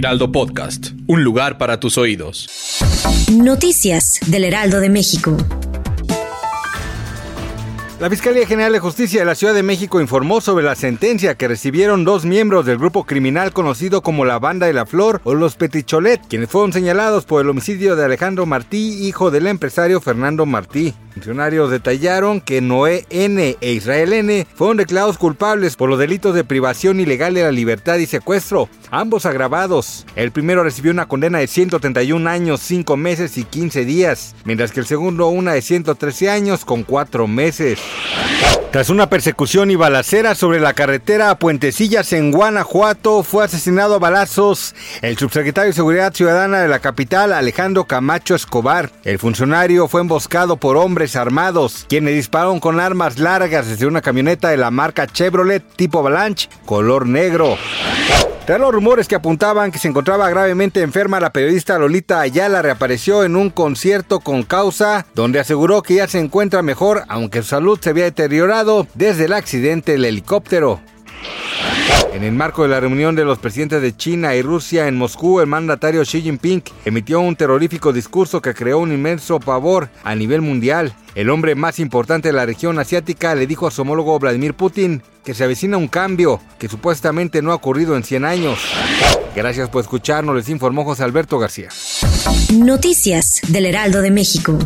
Heraldo Podcast, un lugar para tus oídos. Noticias del Heraldo de México. La Fiscalía General de Justicia de la Ciudad de México informó sobre la sentencia que recibieron dos miembros del grupo criminal conocido como la Banda de la Flor o los Peticholet, quienes fueron señalados por el homicidio de Alejandro Martí, hijo del empresario Fernando Martí. Funcionarios detallaron que Noé N. e Israel N. fueron declarados culpables por los delitos de privación ilegal de la libertad y secuestro, ambos agravados. El primero recibió una condena de 131 años, 5 meses y 15 días, mientras que el segundo una de 113 años con 4 meses. Tras una persecución y balacera sobre la carretera a Puentecillas en Guanajuato, fue asesinado a balazos el subsecretario de Seguridad Ciudadana de la capital, Alejandro Camacho Escobar. El funcionario fue emboscado por hombres armados, quienes dispararon con armas largas desde una camioneta de la marca Chevrolet tipo Avalanche, color negro. Tras los rumores que apuntaban que se encontraba gravemente enferma, la periodista Lolita Ayala reapareció en un concierto con causa, donde aseguró que ya se encuentra mejor, aunque su salud se había deteriorado desde el accidente del helicóptero. En el marco de la reunión de los presidentes de China y Rusia en Moscú, el mandatario Xi Jinping emitió un terrorífico discurso que creó un inmenso pavor a nivel mundial. El hombre más importante de la región asiática le dijo a su homólogo Vladimir Putin que se avecina un cambio que supuestamente no ha ocurrido en 100 años. Gracias por escucharnos, les informó José Alberto García. Noticias del Heraldo de México.